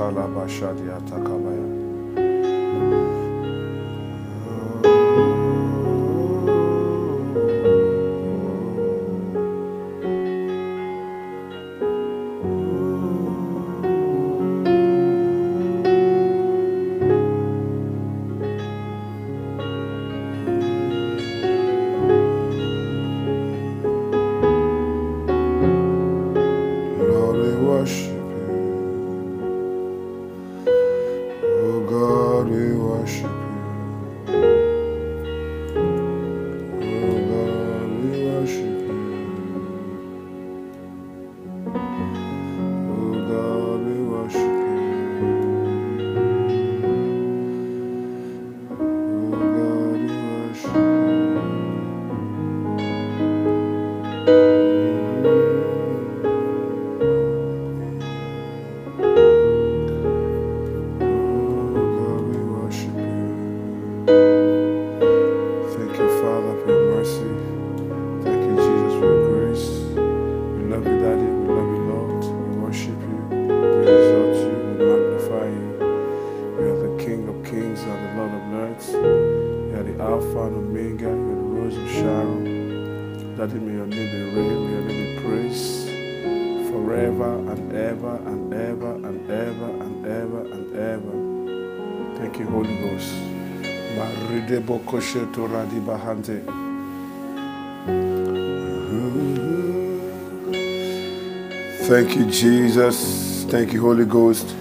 Քալաբաշարի աթակամայ Radibahante. Thank you, Jesus. Thank you, Holy Ghost.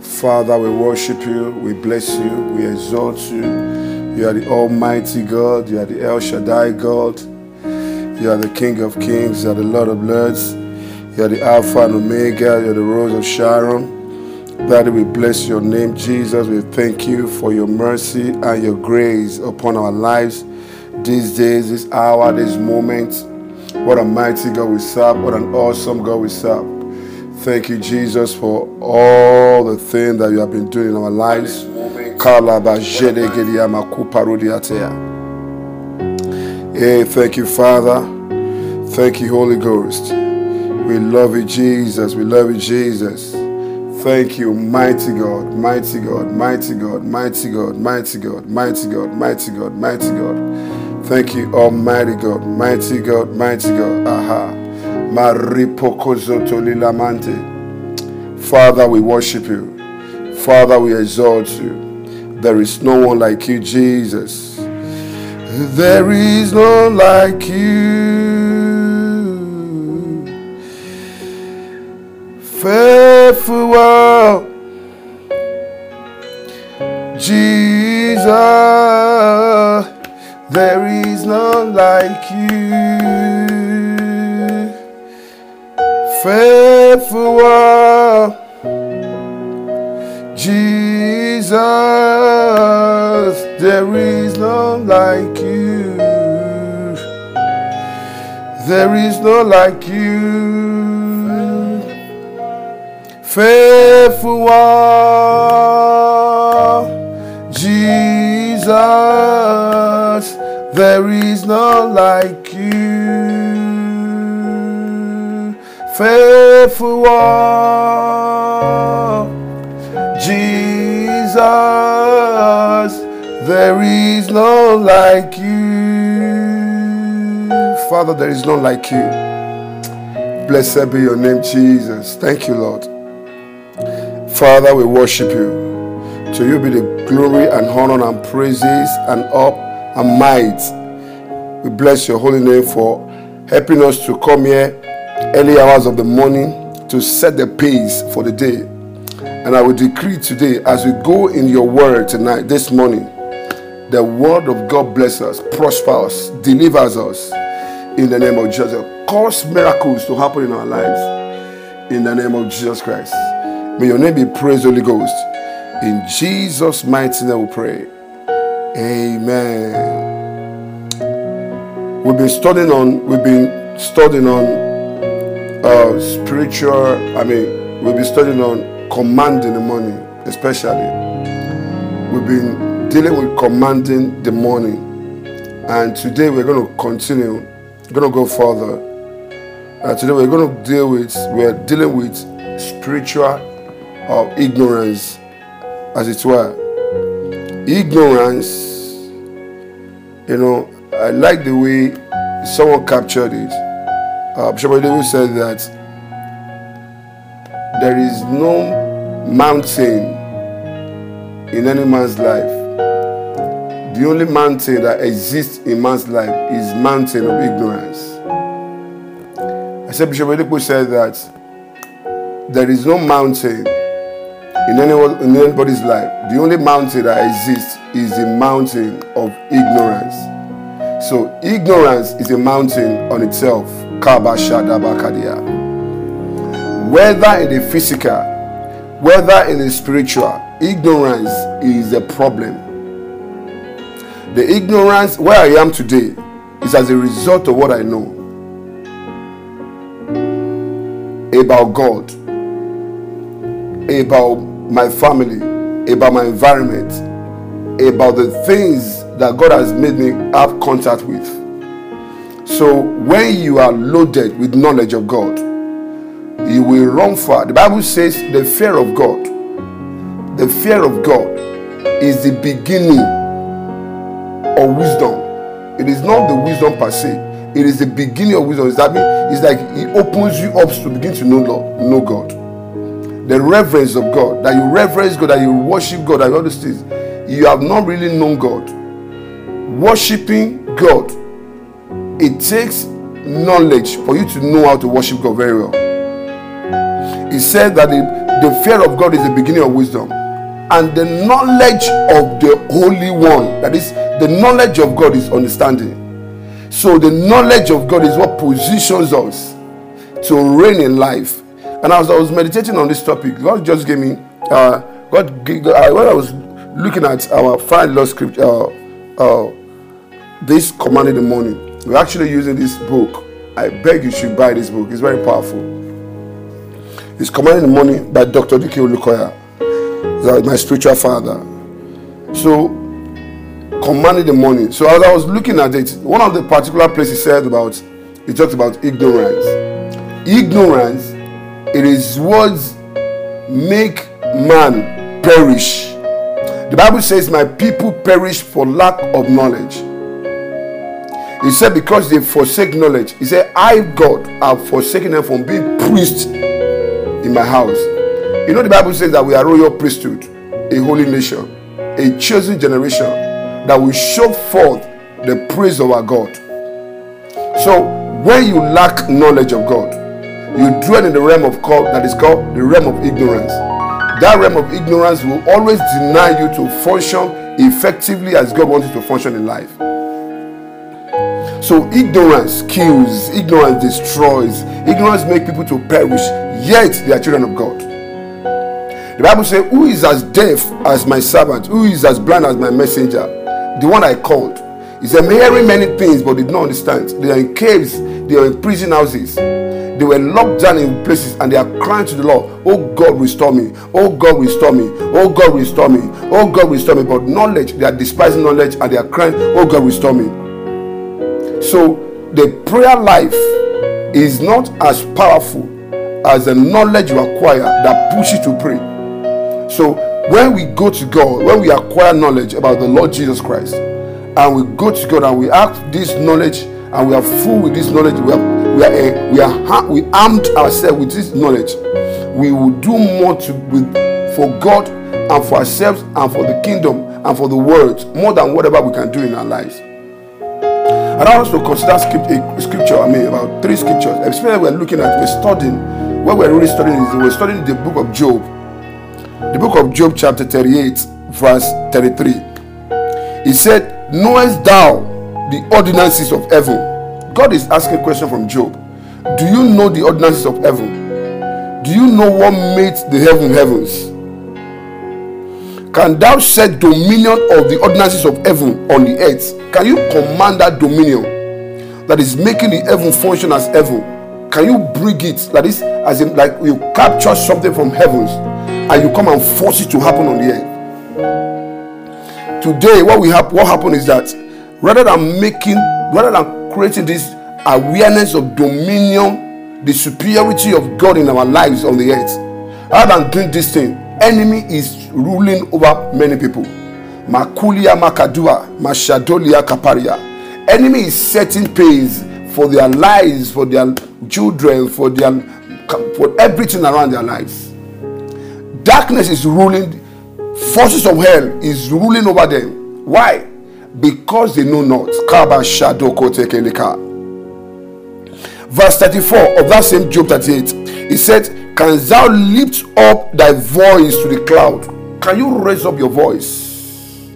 Father, we worship you. We bless you. We exalt you. You are the Almighty God. You are the El Shaddai God. You are the King of Kings. You are the Lord of Lords. You are the Alpha and Omega. You are the Rose of Sharon. Daddy, we bless your name, Jesus. We thank you for your mercy and your grace upon our lives these days, this hour, this moment. What a mighty God we serve. What an awesome God we serve. Thank you, Jesus, for all the things that you have been doing in our lives. Hey, thank you, Father. Thank you, Holy Ghost. We love you, Jesus. We love you, Jesus. Thank you, mighty God, mighty God, mighty God, mighty God, mighty God, mighty God, mighty God, mighty God. Thank you, Almighty God, mighty God, mighty God. Aha. Father, we worship you. Father, we exalt you. There is no one like you, Jesus. There is none like you. Faithful one, Jesus, there is none like you. Faithful one, Jesus, there is none like you. There is none like you. Faithful one, Jesus, there is none like you. Faithful one, Jesus, there is none like you. Father, there is none like you. Blessed be your name, Jesus. Thank you, Lord. Father, we worship you. To you be the glory and honor and praises and up and might. We bless your holy name for helping us to come here early hours of the morning to set the pace for the day. And I will decree today, as we go in your word tonight, this morning, the word of God bless us, prosper us, delivers us in the name of Jesus. Cause miracles to happen in our lives in the name of Jesus Christ. May your name be praised, Holy Ghost. In Jesus' mighty name we pray. Amen. We've been studying on, we've been studying on uh, spiritual, I mean, we've been studying on commanding the morning, especially. We've been dealing with commanding the morning. And today we're going to continue, we're going to go further. Uh, today we're going to deal with, we're dealing with spiritual of ignorance, as it were. Ignorance, you know, I like the way someone captured it. Uh, Bishop Oyedepo said that there is no mountain in any man's life. The only mountain that exists in man's life is mountain of ignorance. I said Bishop Oyedepo said that there is no mountain in, anyone, in anybody's life. The only mountain that exists is the mountain of ignorance. So ignorance is a mountain on itself. Whether in the physical, whether in the spiritual, ignorance is a problem. The ignorance where I am today is as a result of what I know about God, about my family, about my environment, about the things that God has made me have contact with. So when you are loaded with knowledge of God, you will run far. The Bible says the fear of God, the fear of God is the beginning of wisdom. It is not the wisdom per se. It is the beginning of wisdom. It's, that me? it's like it opens you up to begin to know, know God. The reverence of God, that you reverence God, that you worship God, that these things. You have not really known God worshiping God, it takes knowledge for you to know how to worship God very well. He said that the, the fear of God is the beginning of wisdom, and the knowledge of the Holy One, that is, the knowledge of God is understanding. So, the knowledge of God is what positions us to reign in life. And as I was meditating on this topic, God just gave me, uh, God, gave, uh, when I was looking at our five law scripture, uh, uh, this command in the morning. We're actually using this book. I beg you should buy this book. It's very powerful. It's command in the morning by Dr. D.K. Olukoya, my spiritual father. So, command in the morning. So, as I was looking at it, one of the particular places said about, he talked about ignorance. Ignorance, it is words make man perish. The Bible says, My people perish for lack of knowledge. He said, Because they forsake knowledge. He said, I, God, have forsaken them from being priests in my house. You know, the Bible says that we are royal priesthood, a holy nation, a chosen generation that will show forth the praise of our God. So, when you lack knowledge of God, you dwell in the realm of God that is called the realm of ignorance. That realm of ignorance will always deny you to function effectively as God wants you to function in life. So ignorance kills, ignorance destroys, ignorance makes people to perish, yet they are children of God. The Bible says, Who is as deaf as my servant? Who is as blind as my messenger? The one I called. He said, hearing many things, but did not understand. They are in caves, they are in prison houses. They were locked down in places and they are crying to the Lord, Oh God, restore me. Oh God, restore me. Oh God, restore me. Oh God, restore me. But knowledge, they are despising knowledge and they are crying, Oh God, restore me. So the prayer life is not as powerful as the knowledge you acquire that pushes you to pray. So when we go to God, when we acquire knowledge about the Lord Jesus Christ, and we go to God and we act this knowledge and we are full with this knowledge, we are we are uh, we are we armed ourselves with this knowledge. We will do more to with for God and for ourselves and for the kingdom and for the world more than whatever we can do in our lives. And I to consider a scripture, I mean, about three scriptures, especially we're looking at, we're studying, what we're really studying is we're studying the book of Job. The book of Job, chapter 38, verse 33. He said, Knowest thou the ordinances of heaven? God is asking a question from Job. Do you know the ordinances of heaven? Do you know what made the heaven heavens? Can thou set dominion of the ordinances of heaven on the earth? Can you command that dominion that is making the heaven function as heaven? Can you bring it that is as in like you capture something from heavens and you come and force it to happen on the earth? Today, what we have what happened is that rather than making rather than creating this awareness of dominion, the superiority of God in our lives on the earth Other than doing this thing, enemy is ruling over many people. Makulia Makadua, Mashadolia Kaparia. Enemy is setting pace for their lives, for their children, for their for everything around their lives. Darkness is ruling, forces of hell is ruling over them. Why? Because they know not. Verse 34 of that same Job 38, he said, Can thou lift up thy voice to the cloud? Can you raise up your voice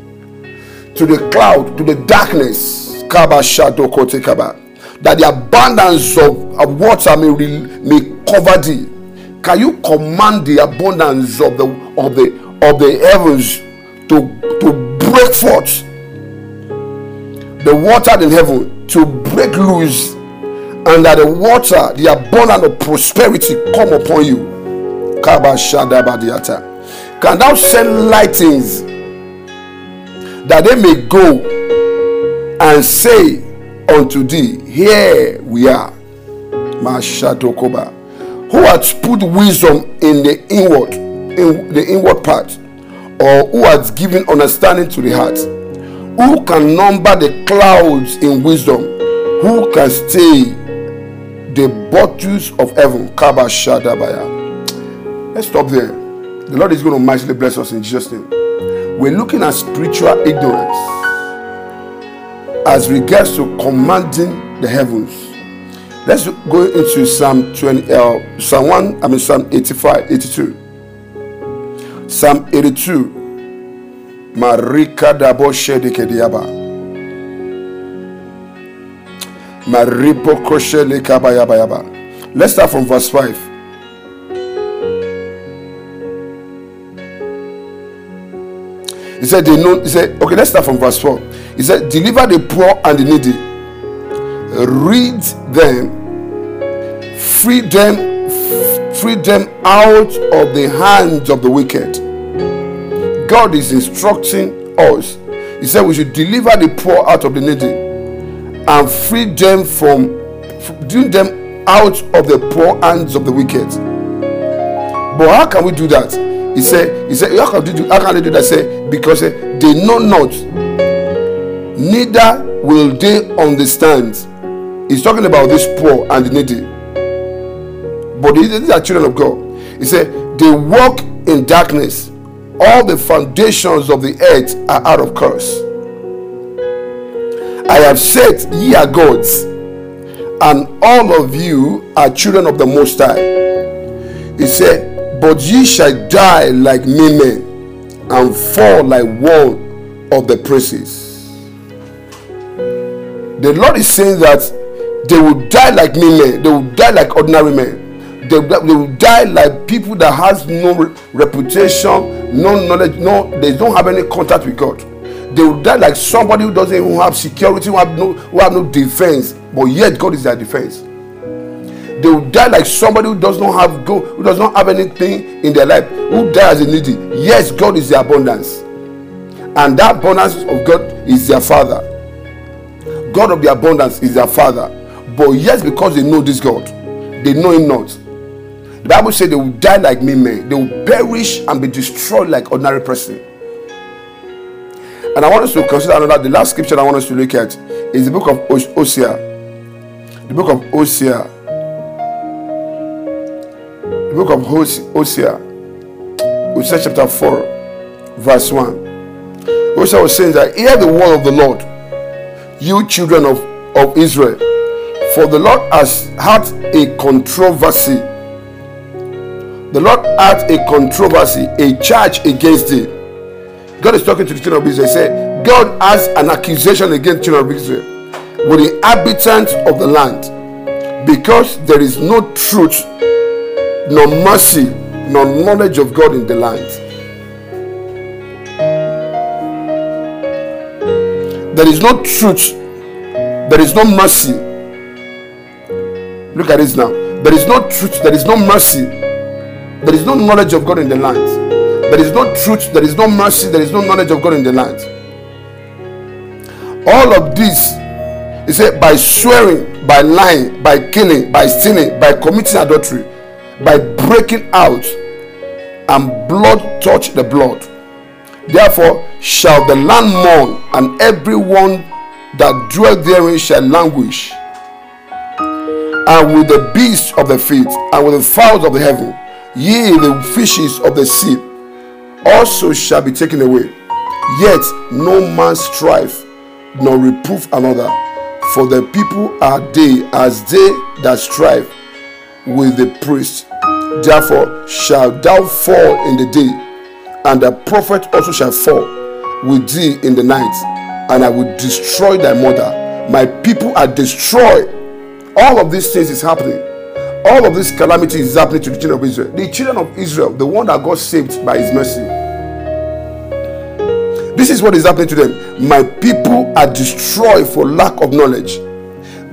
to the cloud, to the darkness? That the abundance of, water may, may cover thee. Can you command the abundance of the of the of the heavens to to break forth? The water in heaven to break loose, and that the water, the abundance of prosperity, come upon you. Can thou send lightnings that they may go and say unto thee, Here we are. Mashatokoba. Who hath put wisdom in the inward, in the inward part, or who hath given understanding to the heart? Who can number the clouds in wisdom? Who can stay the bottles of heaven? Let's stop there. The Lord is going to mightily bless us in Jesus' name. We're looking at spiritual ignorance as regards to commanding the heavens. Let's go into Psalm 20, uh, Psalm 1, I mean Psalm 85, 82. Psalm 82. Marika dabo shedi kediaba. Maripo koshe lekabayaba. Let's start from verse 5. He said, they know, he said, okay, let's start from verse 4. He said, Deliver the poor and the needy, read them, free them, free them out of the hands of the wicked. God is instructing us. He said we should deliver the poor out of the needy and free them from doing them out of the poor hands of the wicked. But how can we do that? He said, He said, how can, do, how can they do that? Say, because uh, they know not neither will they understand. He's talking about this poor and the needy. But these are children of God. He said, They walk in darkness. All the foundations of the earth are out of curse. I have said, Ye are gods, and all of you are children of the Most High. He said, But ye shall die like men and fall like one of the princes the Lord is saying that they will die like men, they will die like ordinary men. They, they will die like people that has no reputation, no knowledge, no, they don't have any contact with God. They will die like somebody who doesn't even have security, who have no, who have no defense, but yet God is their defense. They will die like somebody who does not have go, who does not have anything in their life, who dies as a needy. Yes, God is their abundance, and that abundance of God is their Father. God of the abundance is their father. But yes, because they know this God, they know him not. The Bible says they will die like me men, they will perish and be destroyed like ordinary person. And I want us to consider another. The last scripture I want us to look at is the book of Hosea. The book of Hosea. The book of Hosea. Hosea chapter 4, verse 1. Hosea was saying that hear the word of the Lord you children of, of Israel. For the Lord has had a controversy. The Lord had a controversy, a charge against thee. God is talking to the children of Israel. He said, God has an accusation against the children of Israel with the inhabitants of the land because there is no truth, no mercy, no knowledge of God in the land. There is no truth. There is no mercy. Look at this now. There is no truth. There is no mercy. There is no knowledge of God in the land. There is no truth. There is no mercy. There is no knowledge of God in the land. All of this, he said, by swearing, by lying, by killing, by stealing, by committing adultery, by breaking out, and blood touch the blood. Therefore shall the land mourn, and everyone that dwell therein shall languish. And with the beasts of the field, and with the fowls of the heaven, ye the fishes of the sea, also shall be taken away. Yet no man strive nor reprove another, for the people are they as they that strive with the priest. Therefore shalt thou fall in the day, and the prophet also shall fall with thee in the night, and I will destroy thy mother. My people are destroyed. All of these things is happening. All of this calamity is happening to the children of Israel. The children of Israel, the one that got saved by his mercy. This is what is happening to them. My people are destroyed for lack of knowledge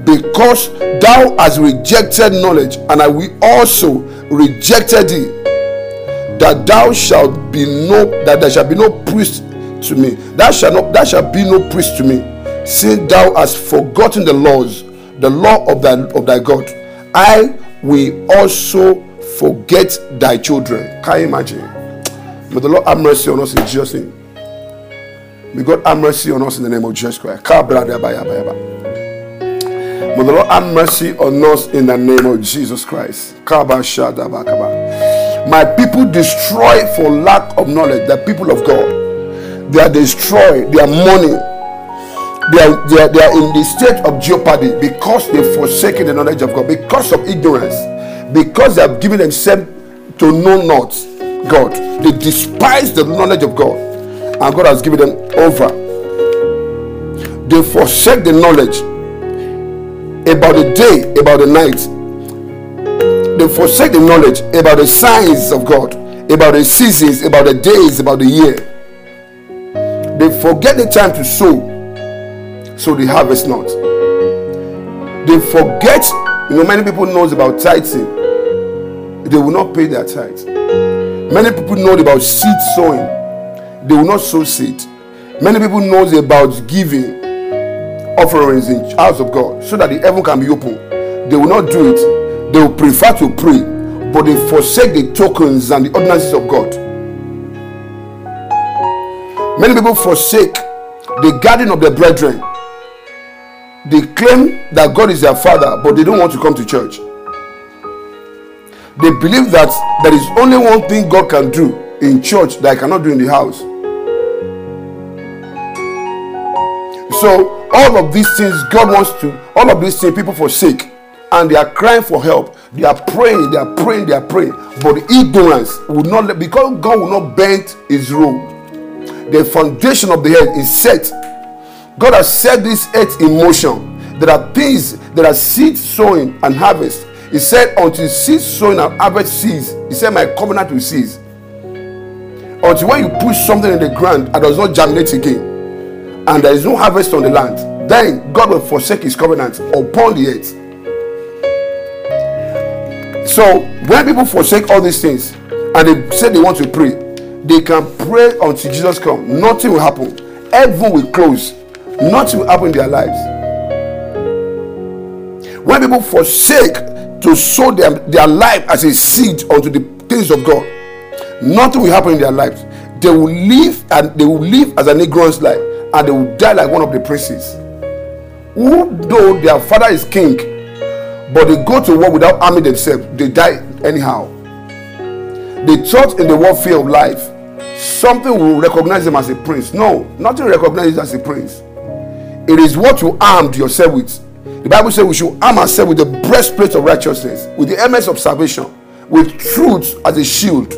because thou hast rejected knowledge, and I will also rejected thee, that thou shalt be no that there shall be no priest to me. That shall not that shall be no priest to me, since thou hast forgotten the laws, the law of thy of thy God. I will also forget thy children. Can you imagine? May the Lord have mercy on us in Jesus' name. May God have mercy on us in the name of Jesus Christ. May the Lord have mercy on us in the name of Jesus Christ. My people destroy for lack of knowledge. The people of God, they are destroyed. They are mourning. They are, they, are, they are in the state of jeopardy because they've forsaken the knowledge of God, because of ignorance, because they have given themselves to know not God. They despise the knowledge of God, and God has given them over. They forsake the knowledge about the day, about the night. They forsake the knowledge about the signs of God, about the seasons, about the days, about the year. They forget the time to sow, so they harvest not. They forget, you know, many people knows about tithing. They will not pay their tithe. Many people know about seed sowing. They will not sow seed. Many people knows about giving offerings in the house of God so that the heaven can be open. They will not do it. They will prefer to pray, but they forsake the tokens and the ordinances of God. Many people forsake the guardian of their brethren. They claim that God is their father, but they don't want to come to church. They believe that there is only one thing God can do in church that I cannot do in the house. So all of these things God wants to, all of these things people forsake, and they are crying for help. They are praying, they are praying, they are praying. But the ignorance will not because God will not bend his rule. The foundation of the earth is set. God has set this earth in motion. There are things, there are seed sowing and harvest. He said, until seed sowing and harvest cease, he said, my covenant will cease. Until when you put something in the ground and does not germinate again, and there is no harvest on the land, then God will forsake his covenant upon the earth. So when people forsake all these things and they say they want to pray, they can pray until Jesus comes. Nothing will happen. Heaven will close. Nothing will happen in their lives. When people forsake to sow their, their life as a seed unto the things of God, nothing will happen in their lives. They will live and they will live as an ignorant life and they will die like one of the princes who though their father is king but they go to war without arming themselves they die anyhow they thought in the warfare of life something will recognize them as a prince no nothing recognizes as a prince it is what you armed yourself with the bible says we should arm ourselves with the breastplate of righteousness with the MS of salvation with truth as a shield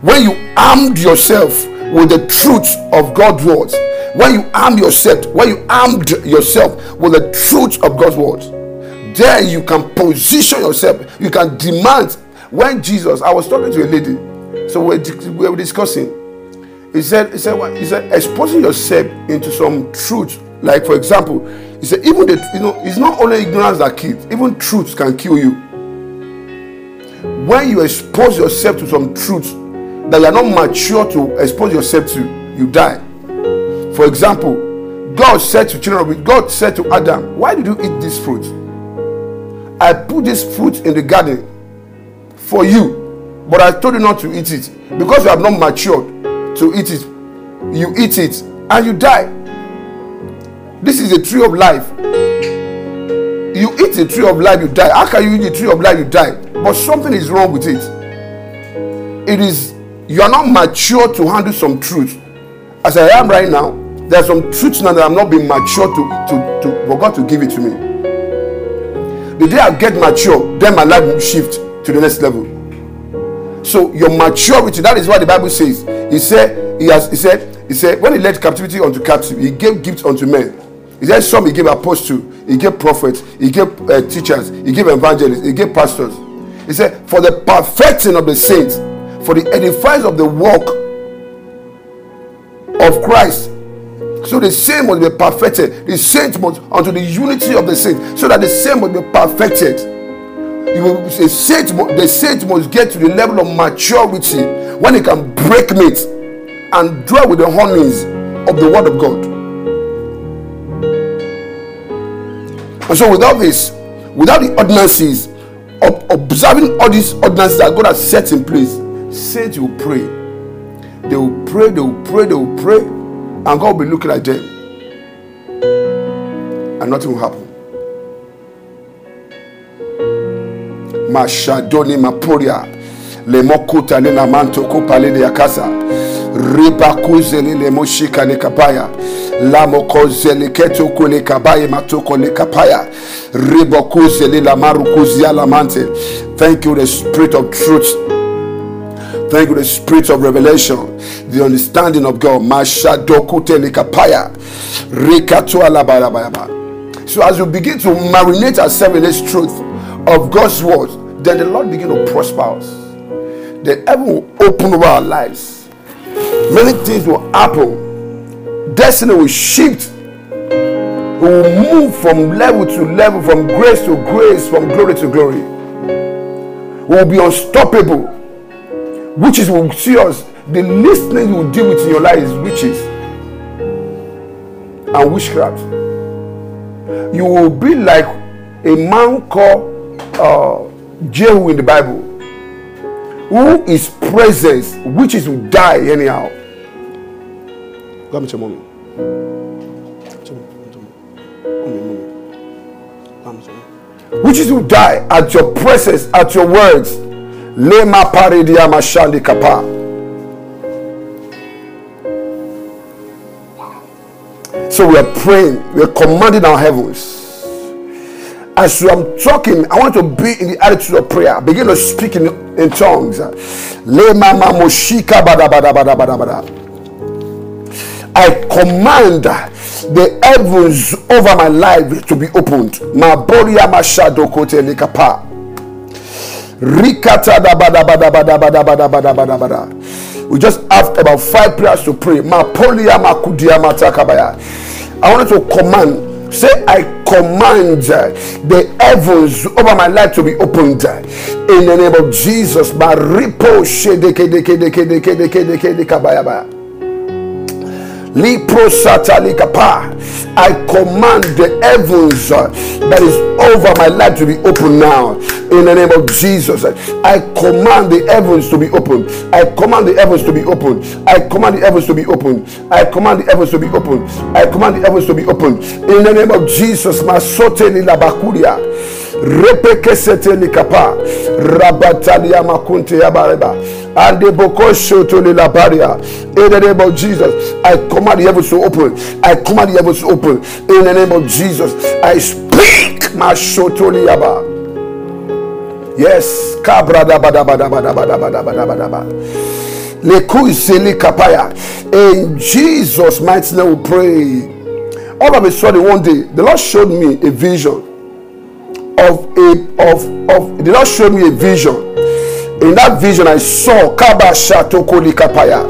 when you armed yourself with the truth of God's words, when you arm yourself, when you armed yourself with the truth of God's words, there you can position yourself. You can demand. When Jesus, I was talking to a lady, so we were discussing. He said, he said, what? he said, exposing yourself into some truth. Like for example, he said, even the, you know, it's not only ignorance that kills. Even truth can kill you. When you expose yourself to some truth that you are not mature to expose yourself to, you die. For example, God said to children God said to Adam, Why did you eat this fruit? I put this fruit in the garden for you. But I told you not to eat it. Because you have not matured to eat it, you eat it and you die. This is a tree of life. You eat the tree of life, you die. How can you eat the tree of life, you die? But something is wrong with it. It is, you are not mature to handle some truth. As I am right now, there's some truth now that I'm not being mature to, to, to for God to give it to me. The day I get mature, then my life will shift to the next level. So your maturity, that is what the Bible says. He said, He has he said, He said, when he led captivity unto captive, he gave gifts unto men. He said, Some he gave apostles, he gave prophets, he gave uh, teachers, he gave evangelists, he gave pastors. He said, For the perfecting of the saints, for the edifice of the work of Christ. So the same must be perfected. The saints must unto the unity of the saints, so that the same must be perfected a saint, the saint must get to the level of maturity when he can break meat and dwell with the honeys of the word of God. And so, without this, without the ordinances of observing all these ordinances that God has set in place, saints will pray. They will pray, they will pray, they will pray, and God will be looking at them, and nothing will happen mashadoni mapuria. Lemokutale na mantoko palele ya kasa. Ribakuzele lemoshika lekapaya lamokozele ketoko lekabaye matoko lekapaya ribokuzele la mante. Thank you the spirit of truth. Thank you, the spirit of revelation, the understanding of God. So, as you begin to marinate ourselves in this truth, of God's word, then the Lord begin to prosper us. The heaven will open over our lives. Many things will happen. Destiny will shift. We will move from level to level, from grace to grace, from glory to glory. We will be unstoppable. Witches will see us. The least thing you will deal with in your life is witches and witchcraft. You will be like a man called uh, Jehu in the Bible, who is presence, witches will die anyhow. Go meet your mommy. Witches will die at your presence, at your words. Lema paridia mashandi kapa. So we are praying, we are commanding our heavens as you are talking, I want to be in the attitude of prayer. Begin to speak in, in tongues. I command the heavens over my life to be opened. My body, my shadow, we just have about five prayers to pray. I wanted to command Say, I command the heavens over my life to be opened in the name of Jesus. I command the heavens uh, that is over my life to be open now in the name of Jesus. I command the heavens to be open. I command the heavens to be open. I command the heavens to be open. I command the heavens to be open. I command the heavens to be open in the name of Jesus. Masote ni labakuria repekesete likapa. Rabatalia makunte yabareba and the bokosho to the labaria in the name of Jesus I command the heavens to open. I command the heavens to open. In the name of Jesus I speak. My mashotoli yaba. Yes kabra da bada bada bada bada bada bada bada bada kapaya in Jesus mighty name we pray. All of a sudden one day the Lord showed me a vision of a of of did not show me a vision. In that vision, I saw Kaba Shatoko Likapaya.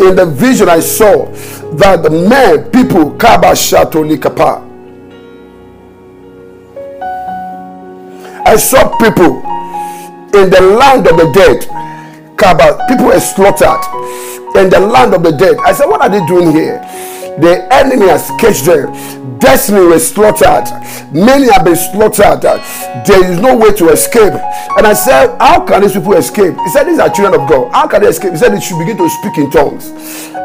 In the vision, I saw that the men, people, Kaba Likapa. I saw people in the land of the dead. Kaba, people were slaughtered in the land of the dead. I said, What are they doing here? The enemy has caged them. Destiny was slaughtered. Many have been slaughtered. There is no way to escape. And I said, How can these people escape? He said, These are children of God. How can they escape? He said, They should begin to speak in tongues.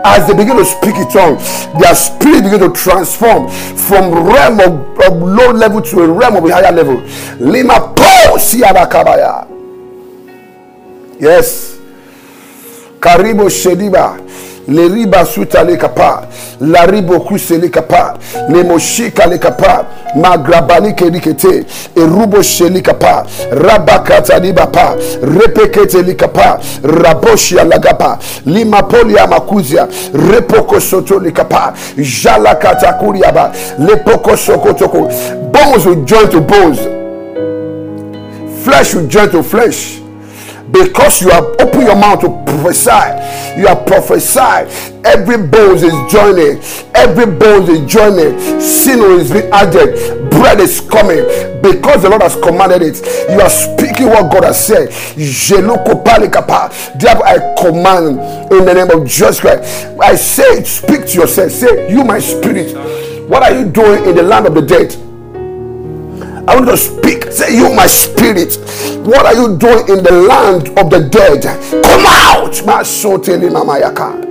As they begin to speak in tongues, their spirit begin to transform from realm of, of low level to a realm of a higher level. Lima Po. Yes. Karibo Shediba. Le riba suta le kapa, la ribo kuse le kapa, le moshika le kapa, magrabani ke likete, e rubo sheli kapa, rabakata li bapa, repekete li kapa, raboshi alagapa, lima polia makuzia, repoko soto li kapa, jala kata kuriaba, le poko sokotoko. Bones will join to bones, flesh will join to flesh because you have opened your mouth to prophesy. You have prophesied. Every bones is joining. Every bones is joining. Sin is being added. Bread is coming because the Lord has commanded it. You are speaking what God has said. Therefore, I command in the name of Jesus Christ. I say, speak to yourself. Say, You, my spirit, what are you doing in the land of the dead? I want to speak. Say, You, my spirit, what are you doing in the land of the dead? Come out. My soul Masoteli mamayaka.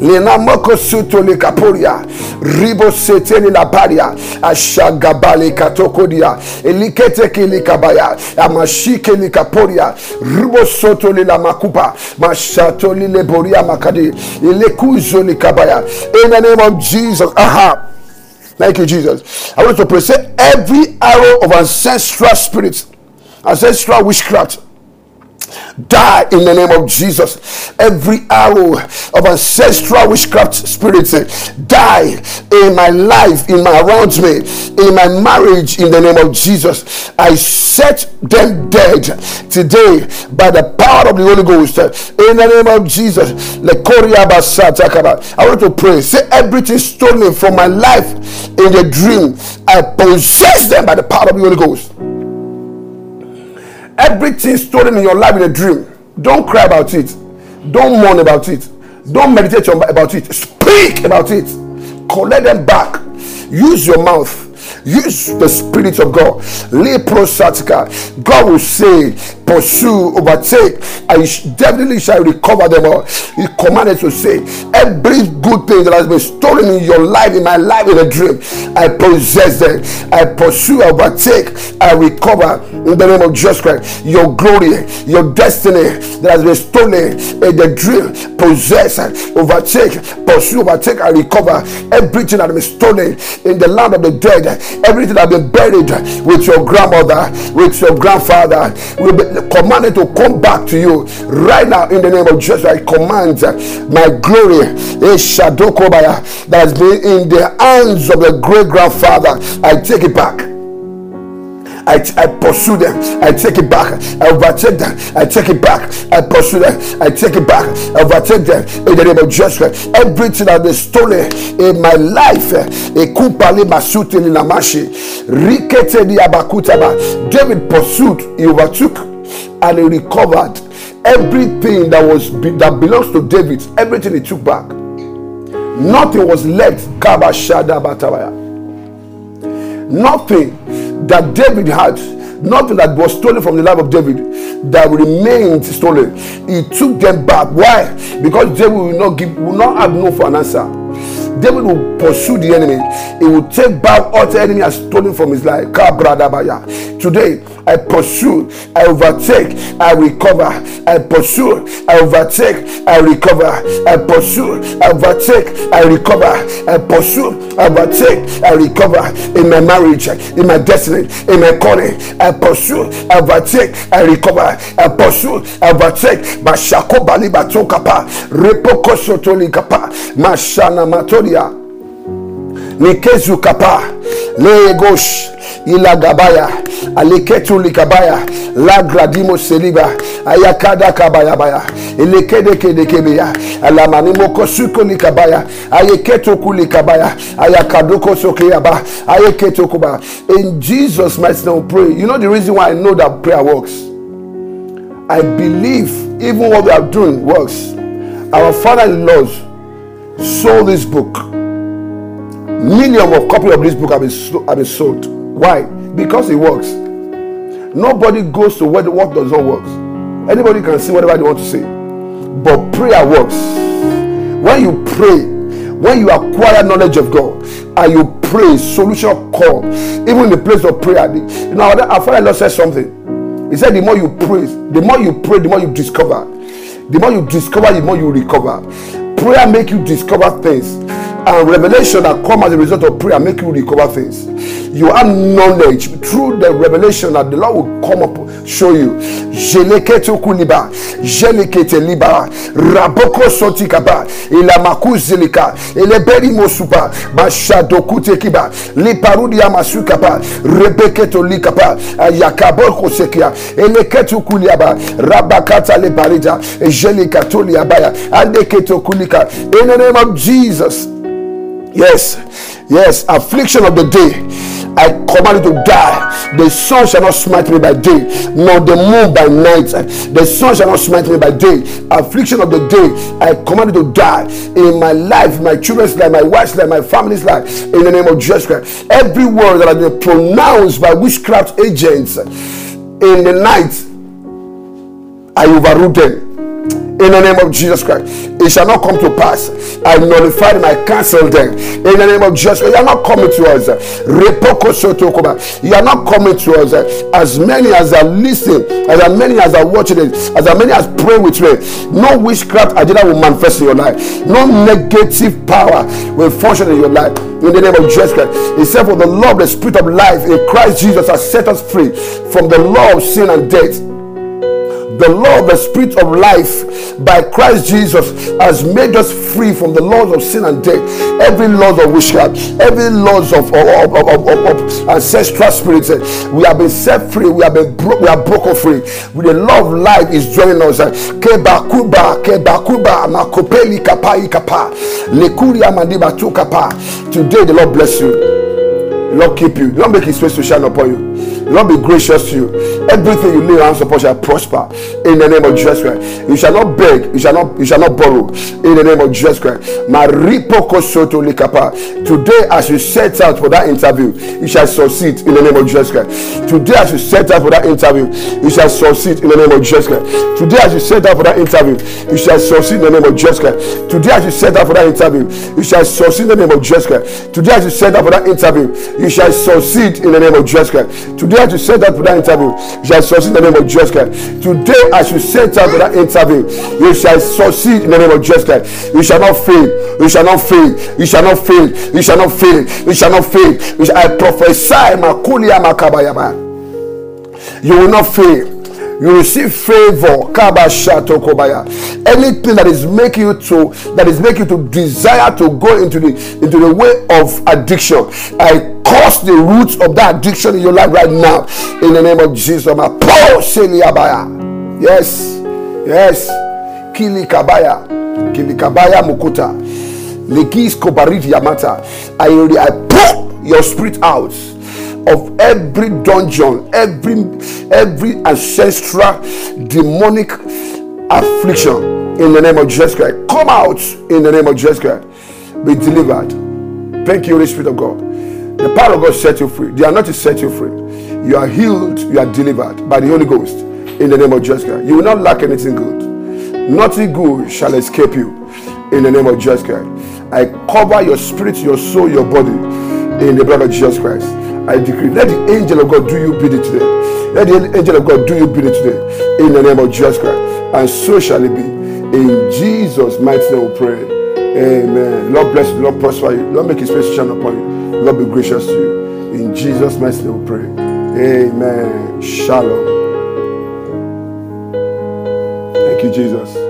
Lena moko suto le kaporia ribo seteni la paria. Ashagabale katokodia. Elikete kili kabaya. Amashike li kaporia ribo soto le la makupa. Mashato li le boria makadi. Ilekuzo li kabaya. In the name of Jesus. Aha Thank you, Jesus. I want to pray. Say every arrow of ancestral spirits, ancestral witchcraft, die in the name of Jesus. Every arrow of ancestral witchcraft spirits die in my life, in my around me, in my marriage, in the name of Jesus. I set them dead today by the power of the Holy Ghost in the name of Jesus. I want to pray. Say everything stolen from my life in the dream, I possess them by the power of the Holy Ghost. Everything stolen in your life in a dream, don't cry about it. Don't mourn about it. Don't meditate about it. Speak about it. Collect them back. Use your mouth. Use the Spirit of God. Leprosatica. God will say, pursue, overtake. I definitely shall recover them all. He commanded to say, every good thing that has been stolen in your life, in my life, in a dream, I possess them. I pursue, overtake, I recover in the name of Jesus Christ. Your glory, your destiny that has been stolen in the dream, possess, overtake, pursue, overtake, I recover everything that has been stolen in the land of the dead, everything that been buried with your grandmother, with your grandfather, will be commanded to come back to you right now in the name of Jesus. I command uh, my glory, eh, shadow that has been in the hands of the great grandfather. I take it back. I, I pursue them. I take it back. I overtake them. I take it back. I pursue them. I take it back. I overtake them in the name of Jesus. Everything that is stolen in my life, eh, a kupali ba suiting in a machine, riketedi abakuta ba David pursued, he overtook and he recovered everything that was that belongs to David. Everything he took back. Nothing was left. Nothing that David had, nothing that was stolen from the life of David that remained stolen. He took them back. Why? Because David will not give, will not have no for an answer. David will pursue the enemy. He will take back what the enemy has stolen from his life. Today, I pursue, I overtake, I recover. I pursue, I overtake, I recover. I pursue, I overtake, I recover. I pursue, I overtake, I recover in my marriage, in my destiny, in my calling. I pursue, I overtake, I recover. I pursue, I overtake. Mashako bali batokapa, repoko sotoli mashana matolia. Nikezu kapa, le gauche ilagabaya aliketu likabaya lagradimo seliba ayakada kabaya baya elekede kede kebeya alamanimoko suko likabaya ayeketo kulikabaya ayakadoko sokeyaba ayeketo kuba. In Jesus mighty name pray. You know the reason why I know that prayer works? I believe even what we are doing works. Our father in laws sold this book Millions of copies of this book have been, have been sold. Why? Because it works. Nobody goes to where the work does not work. Anybody can see whatever they want to say. But prayer works. When you pray, when you acquire knowledge of God and you pray, solution come. Even in the place of prayer. You know, our Father Lord said something. He said, The more you pray, the more you pray, the more you discover. The more you discover, the more you recover. Prayer make you discover things and revelation that come as a result of prayer make you recover things. You have knowledge. Through the revelation that the lord will come up show you. Jelekete kuliba jelekete liba raboko sotikaba ilamaku zilika eleberi mosupa bashadokute kiba liparudi amasukaba rebeketo likaba yakaboko sekia eleketu kuliaba rabakata lebarija jelikato liabaya andeketo kulika in the name of jesus Yes, yes, affliction of the day. I command you to die. The sun shall not smite me by day, nor the moon by night. The sun shall not smite me by day. Affliction of the day. I command you to die in my life, my children's life, my wife's life, my family's life. In the name of Jesus Christ. Every word that has been pronounced by witchcraft agents in the night, I overrule them in the name of Jesus Christ. It shall not come to pass. I nullify them, I cancel them in the name of Jesus You are not coming to us. You are not coming to us as many as are listening, as many as are watching it, as many as pray with me. No witchcraft agenda will manifest in your life, no negative power will function in your life in the name of Jesus Christ. Except for the love, the spirit of life in Christ Jesus has set us free from the law of sin and death the law of the spirit of life by Christ Jesus has made us free from the laws of sin and death. Every laws of witchcraft, every laws of, of, of, of, ancestral spirits, eh, we have been set free. We have been bro- we are broken free. With the law of life is joining us. Eh. Kebakuba, kebakuba, makopeli kapai kapa, lekuria mandiba tu kapa. Today the Lord bless you. The Lord keep you. The Lord make His face to shine upon you. Lord be gracious to you. Everything you lay hands upon shall prosper in the name of Jesus Christ. You shall not beg, you shall not, you shall not borrow in the name of Jesus Christ. Today, as you set out for that interview, you shall succeed in the name of Jesus Christ. Today, as you set out for that interview, you shall succeed in the name of Jesus Christ. Today, as you set out for that interview, you shall succeed in the name of Jesus Christ. Today, as you set out for that interview, you shall succeed in the name of Jesus Christ. Today, as you set out for that interview, you shall succeed in the name of Jesus Christ. Today, as you set out for that interview, you shall succeed in the name of Jesus Christ. Today, as you set out for that interview, you shall succeed in the name of Jesus Christ. You shall not fail. You shall not fail. You shall not fail. You shall not fail. You shall not fail. You shall, I prophesy, Makulia Makabayaba. You will not fail you receive favor. Anything that is making you to that is making you to desire to go into the into the way of addiction i cause the roots of that addiction in your life right now. In the name of jesus yes yes. Kilikabaya kilikabaya mukuta. Legis kobarit yamata i i pour your spirit out of every dungeon, every every ancestral demonic affliction in the name of Jesus Christ. Come out in the name of Jesus Christ. Be delivered. Thank you, Holy Spirit of God. The power of God set you free. The anointing set you free. You are healed, you are delivered by the Holy Ghost in the name of Jesus Christ. You will not lack anything good. Nothing good shall escape you in the name of Jesus Christ. I cover your spirit, your soul, your body in the blood of Jesus Christ. I decree, let the angel of God do you bidding today. Let the angel of God do you bidding today. In the name of Jesus Christ. And so shall it be. In Jesus' mighty name we pray. Amen. Lord bless you. Lord prosper you. Lord make his face shine upon you. Lord be gracious to you. In Jesus' mighty name we pray. Amen. Shalom. Thank you, Jesus.